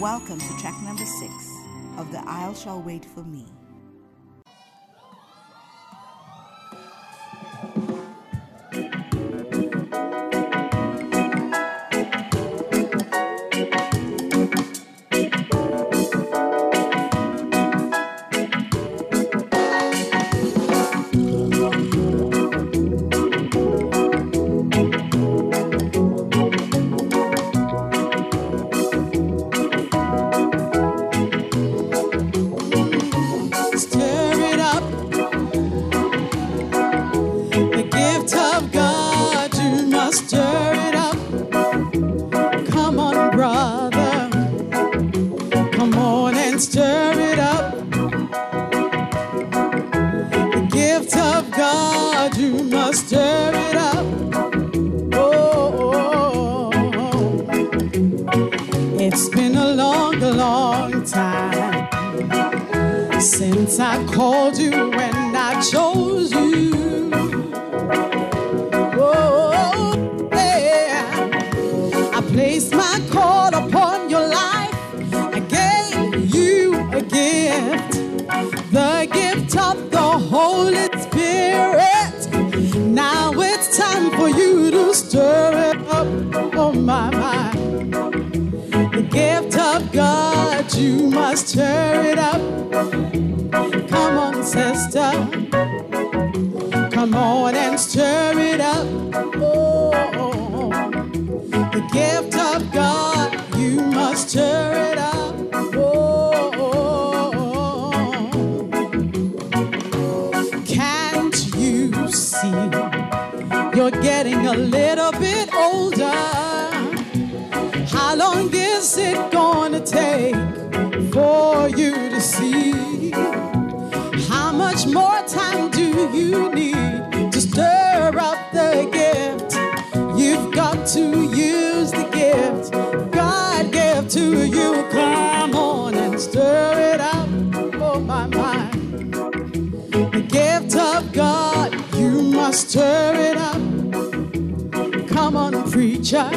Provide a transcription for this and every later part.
Welcome to track number six of The Isles Shall Wait for Me. God, you must stir it up. Oh, it's been a long, long time since I called you and I chose must stir it up. Come on, sister. Come on and stir it up. Oh, the gift of God, you must stir it up. Oh, can't you see? You're getting a little bit older. How long is it gonna take for you to see? How much more time do you need to stir up the gift? You've got to use the gift God gave to you. Come on and stir it up. Oh, my, my. The gift of God, you must stir it up. Come on, preacher.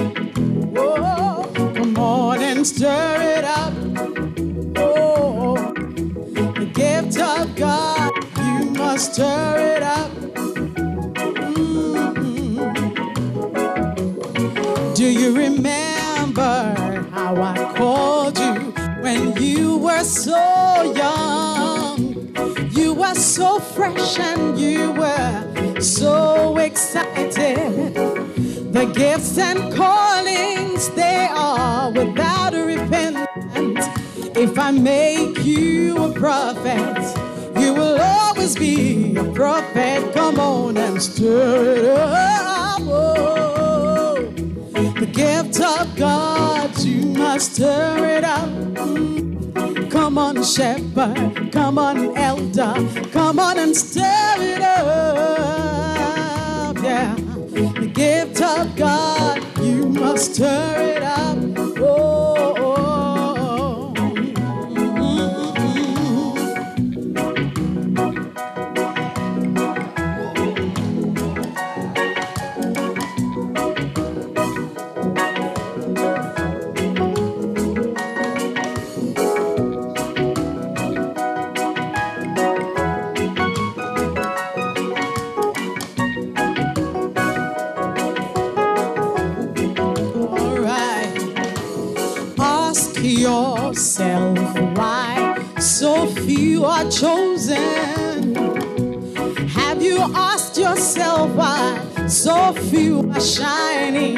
Oh, come on and stir it up. God, you must stir it up. Mm. Do you remember how I called you when you were so young? You were so fresh and you were so excited. The gifts and callings, they are without repentance. If I make you a prophet, will always be a prophet. Come on and stir it up. Oh, the gift of God, you must stir it up. Come on, shepherd. Come on, elder. Come on and stir it up. Yeah. The gift of God, you must stir it up. Oh. Shining?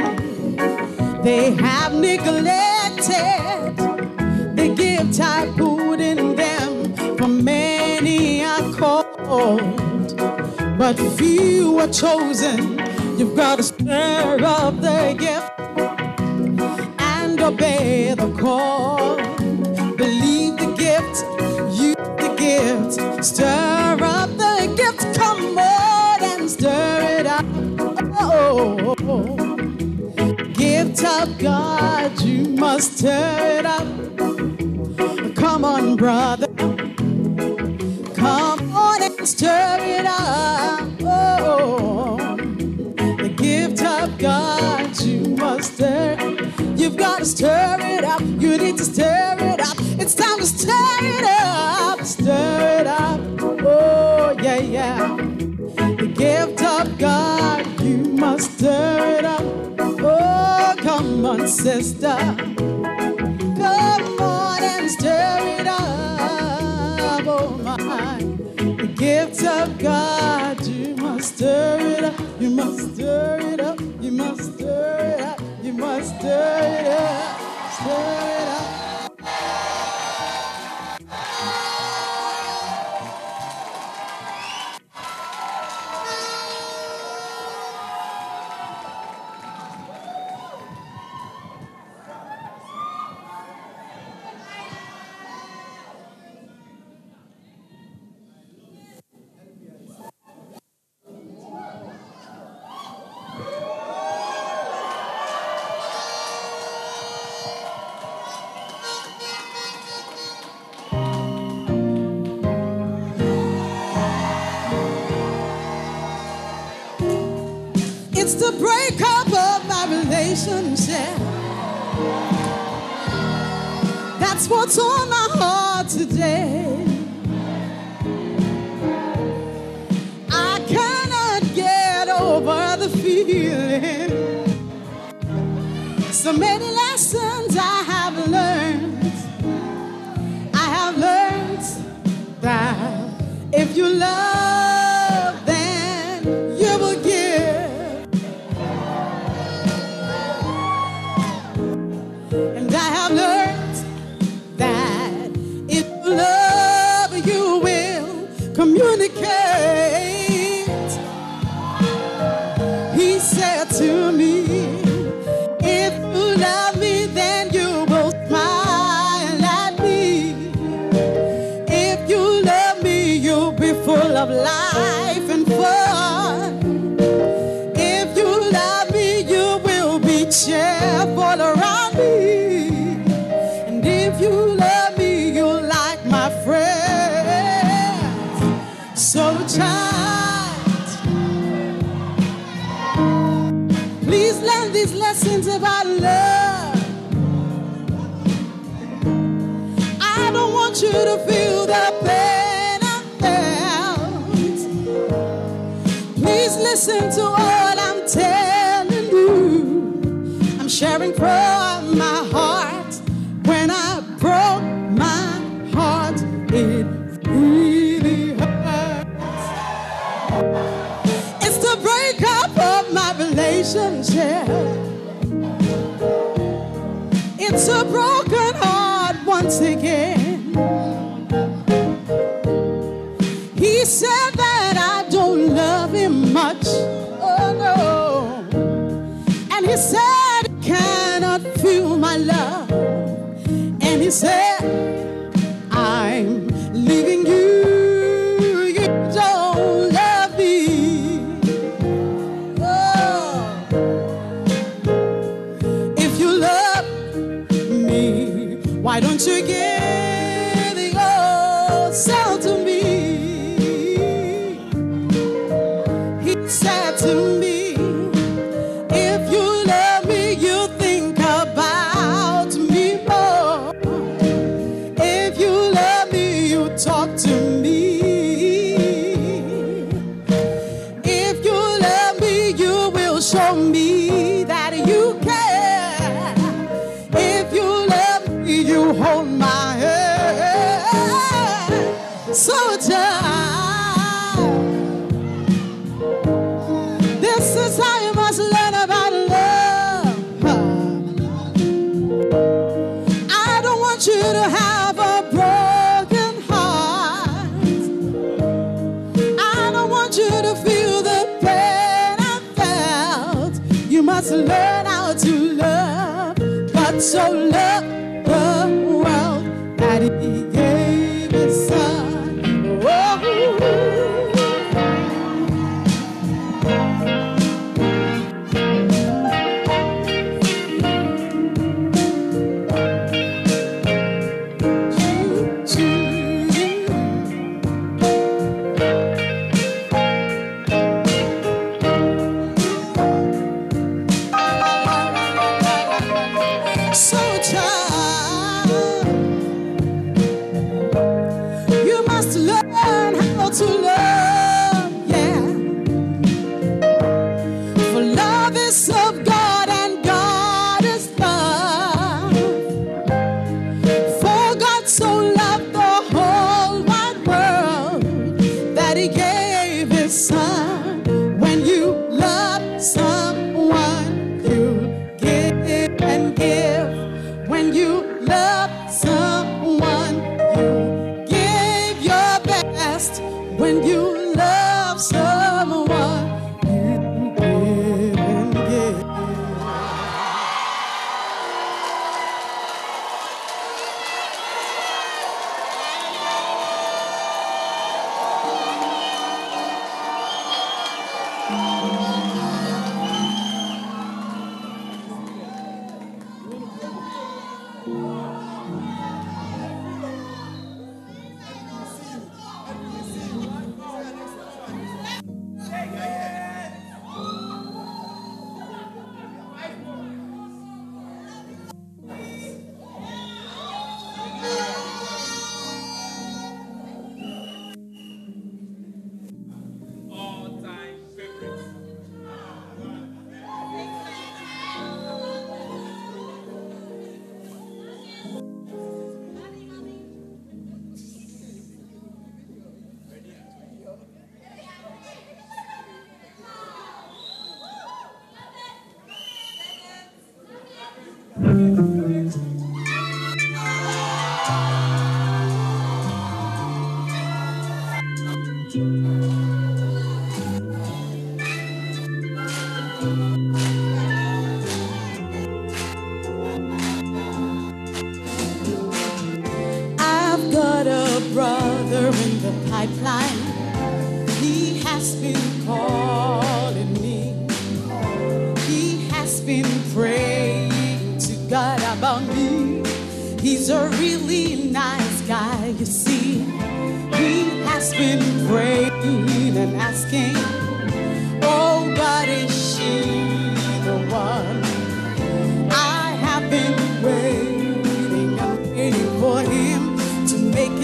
They have neglected the gift I put in them. For many are called, but few are chosen. You've got to stir up the gift Tear it up. Come on, brother. Come on and stir it up. Oh, the gift of God, you must stir. You've got to stir it up. You need to stir it up. It's time to stir it up. Stir it up. Oh, yeah, yeah. The gift of God, you must stir Come on, sister. Come on and stir it up. Oh, my. The gift of God. You must stir it up. You must stir it up. You must stir it up. You must stir it up. Stir That's what's on my heart today. I cannot get over the feeling. So many lessons I have learned. I have learned that if you love, listen to what I'm telling you. I'm sharing from my heart. When I broke my heart, it really hurts. It's the breakup of my relationship. It's a broken heart once again. say be just learn how to love, but so I've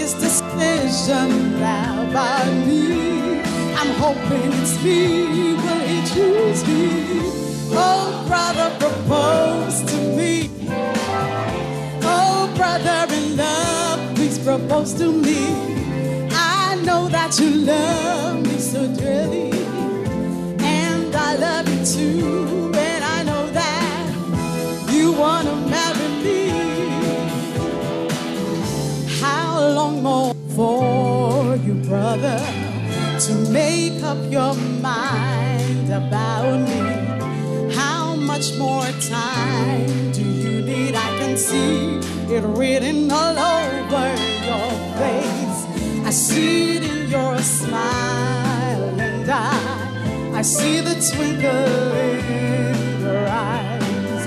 to make his decision about me. I'm hoping it's me. Will he choose me? Oh, brother, propose to me. Oh, brother in love, please propose to me. I know that you love me so dearly, and I love you too, to make up your mind about me? How much more time do you need? I can see it written all over your face. I see it in your smile, and I, I see the twinkle in your eyes.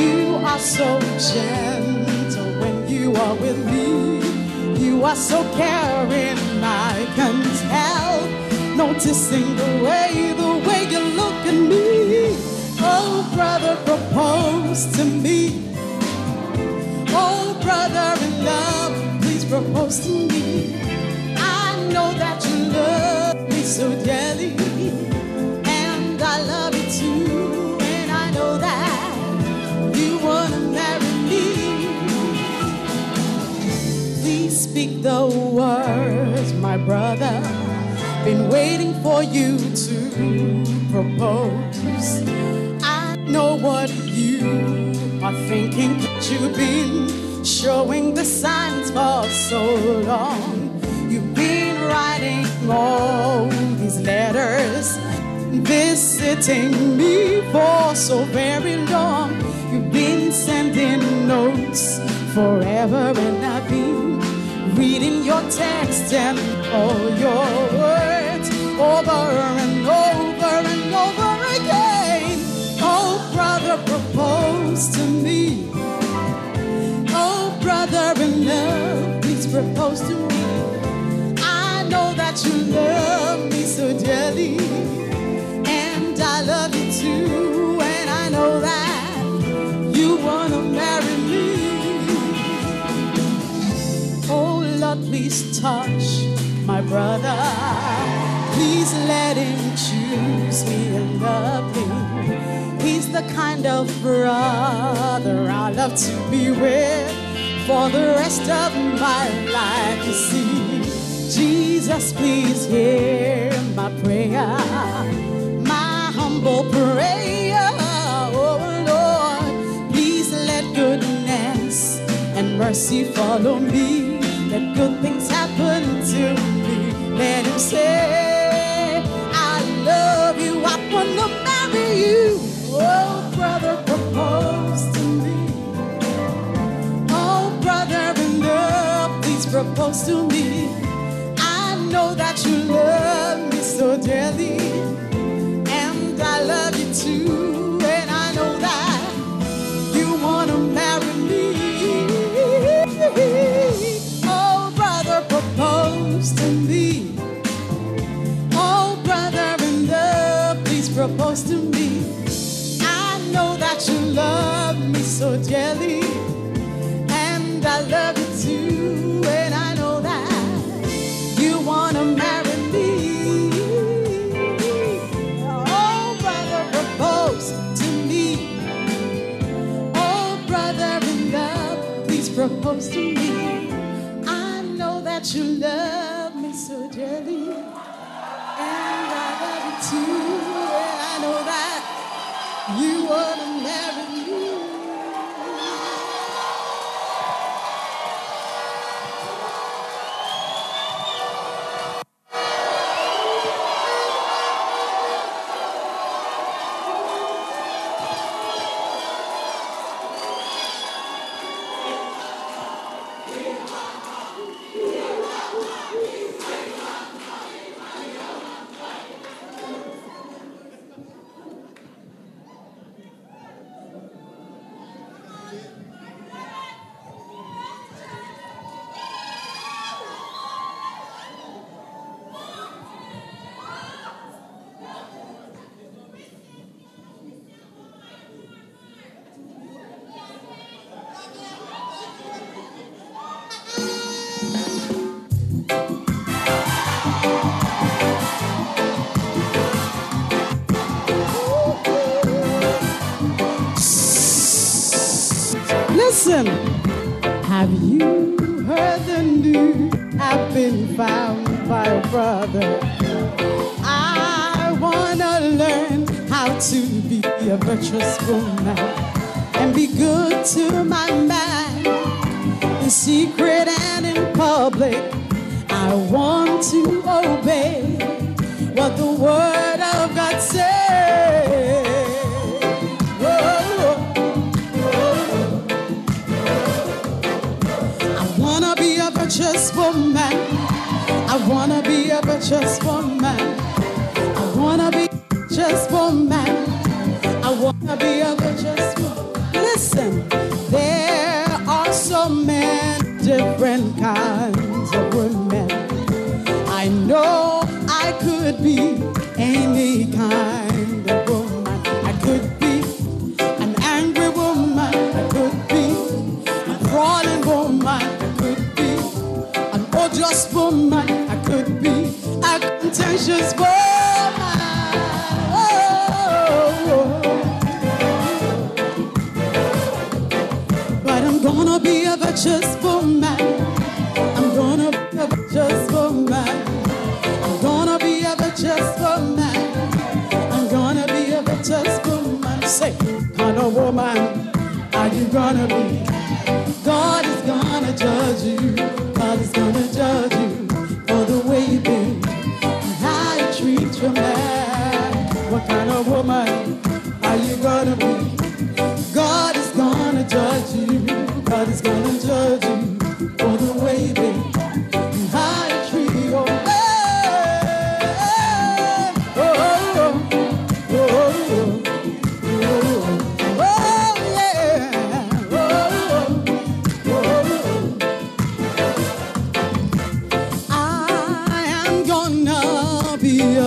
You are so gentle when you are with me. You are so caring, I can tell. Noticing the way, the way you look at me. Oh, brother, propose to me. Oh, brother in love, please propose to me. I know that you love me so dearly, speak the words, my brother. Been waiting for you to propose. I know what you are thinking. That you've been showing the signs for so long. You've been writing all these letters, visiting me for so very long. You've been sending notes forever, and I've been reading your text and all your words over and over and over again. Oh, brother, propose to me. Oh, brother in love, please propose to me. I know that you love me so dearly, please touch my brother. Please let him choose me and love me. He's the kind of brother I love to be with for the rest of my life. You see, Jesus, please hear my prayer, my humble prayer. Oh Lord, please let goodness and mercy follow me. Let good things happen to me. Let him say, I love you. I want to marry you. Oh, brother, propose to me. Oh, brother in love, please propose to me. I know that you love me so dearly, please to me. I know that you love me so dearly, and I love you too, and I know that you wanna marry me. Oh, brother, propose to me. Oh, brother in love, please propose to me. I know that you love a virtuous woman and be good to my man in secret and in public. I want to obey what the word of God says. I wanna be a virtuous woman. I wanna be a virtuous woman. Listen, there are so many different kinds of women. I know I could be any kind of woman. I could be an angry woman. I could be a crawling woman. I could be an odious woman. I could be a contentious woman. A virtuous woman. I'm gonna be a virtuous woman. I'm gonna be a virtuous woman. I'm gonna be a virtuous woman. Say, kind of woman are you gonna be?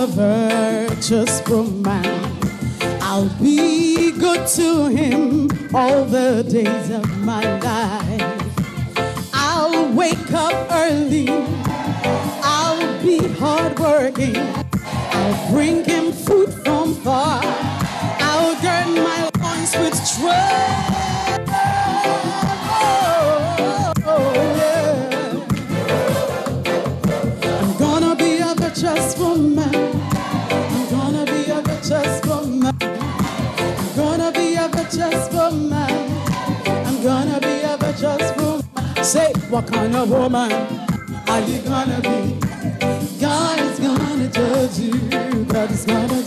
A virtuous woman. I'll be good to him all the days of my life. I'll wake up early. I'll be hardworking. I'll bring him food from far. Say, what kind of woman are you gonna be? God is gonna judge you. God is gonna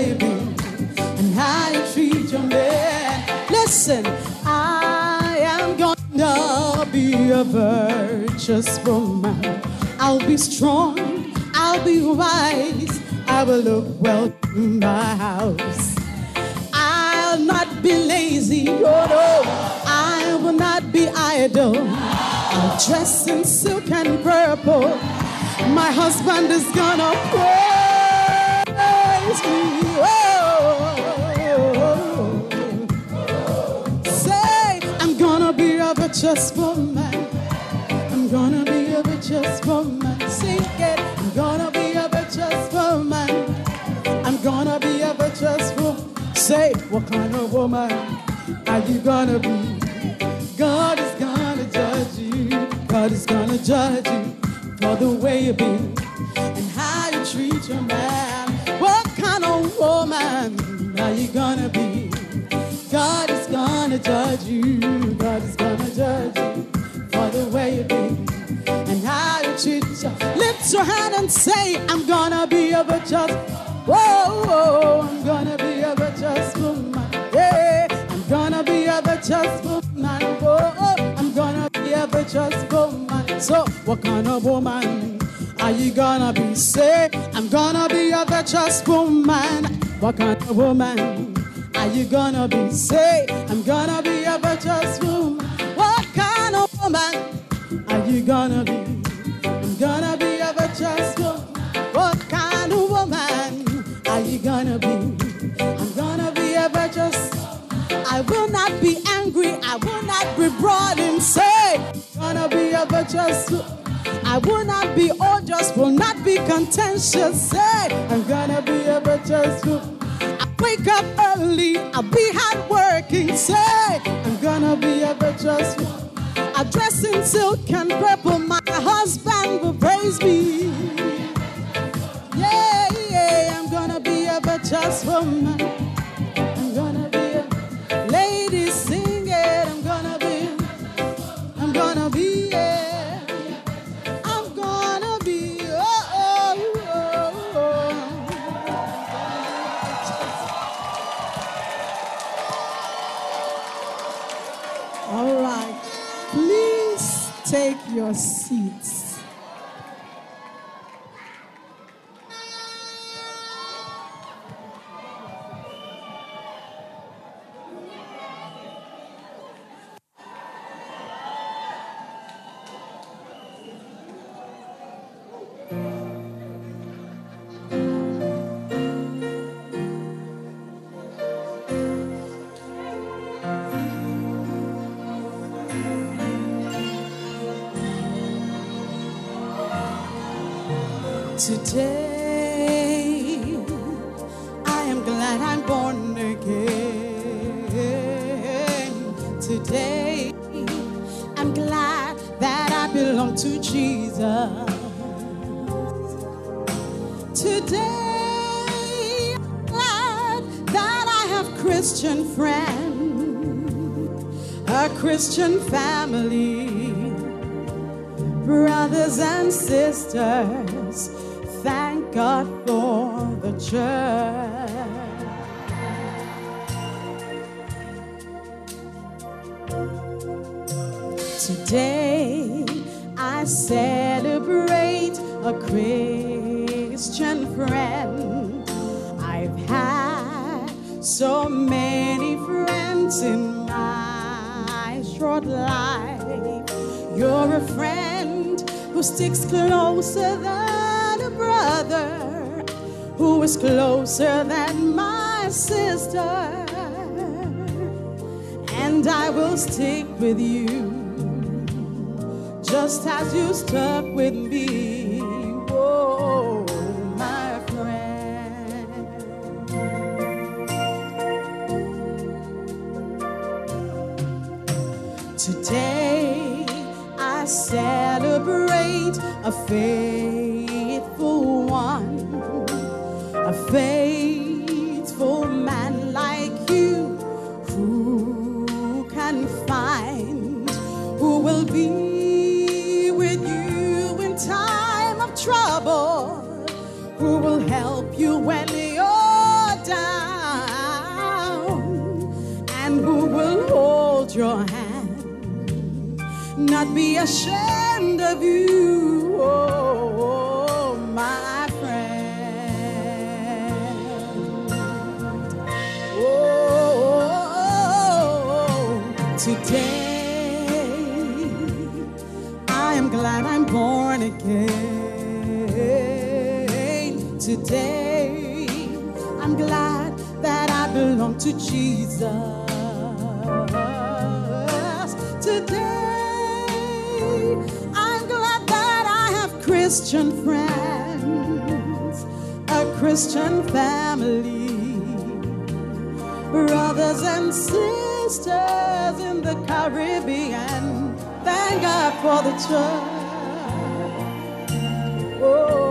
be and how you treat your man. Listen, I am gonna be a virtuous woman. I'll be strong. I'll be wise. I will look well in my house. I'll not be lazy. Oh no, I will not be idle. I'll dress in silk and purple. My husband is gonna praise me. Oh, say I'm gonna be a be a virtuous woman. Sing it. I'm gonna be a virtuous woman. I'm gonna be a virtuous woman. Say, what kind of woman are you gonna be? God is gonna judge you. God is gonna judge you for the way you be judge you. God is gonna judge you for the way you be and how you treat your. Lift your hand and say, I'm gonna be a virtuous. Whoa, whoa, I'm gonna be a virtuous woman. Yeah, I'm gonna be a virtuous woman. Whoa, I'm gonna be a virtuous woman. So, what kind of woman are you gonna be? Say, I'm gonna be a virtuous woman. What kind of woman are you gonna be? Say, I'm gonna be a virtuous woman. What kind of woman are you gonna be? I'm gonna be a virtuous woman. What kind of woman are you gonna be? I'm gonna be a virtuous. I will not be angry. I will not be brought in. Say, gonna be a virtuous. I will not be odious. Will not be contentious. Say, I'm gonna be a virtuous. I wake up early. I'll be hard working. Say, I'm gonna be a virtuous. I dress in silk and purple. My husband will praise me. Yeah, yeah, I'm gonna be a virtuous woman. Take to Jesus. Today, glad that I have Christian friends, a Christian family brothers and sisters, thank God for the church. Today I celebrate a Christian friend. I've had so many friends in my short life. You're a friend who sticks closer than a brother, who is closer than my sister. And I will stick with you just as you stuck with me. Oh, my friend. Today I celebrate a faithful and who will hold your hand, not be ashamed of you, oh, my friend. Oh, today I am glad I'm born again. Today I'm glad that I belong to Jesus. I'm glad that I have Christian friends, a Christian family brothers and sisters in the Caribbean. Thank God for the church. Oh,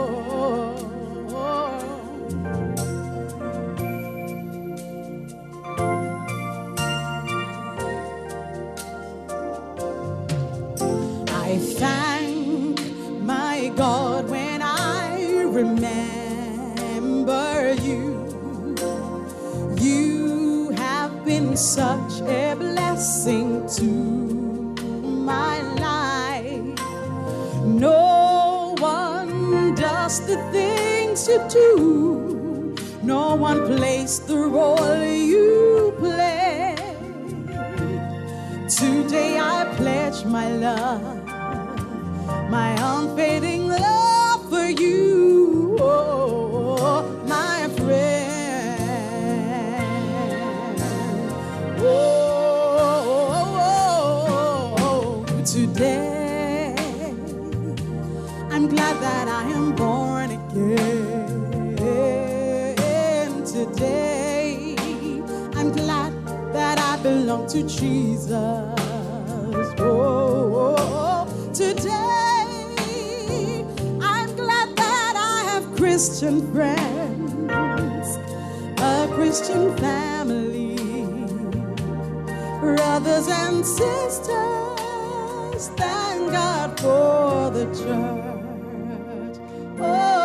today I'm glad that I am born again. Today I'm glad that I belong to Jesus. Oh, today I'm glad that I have Christian friends, a Christian family, brothers and sisters. God for the church. Oh.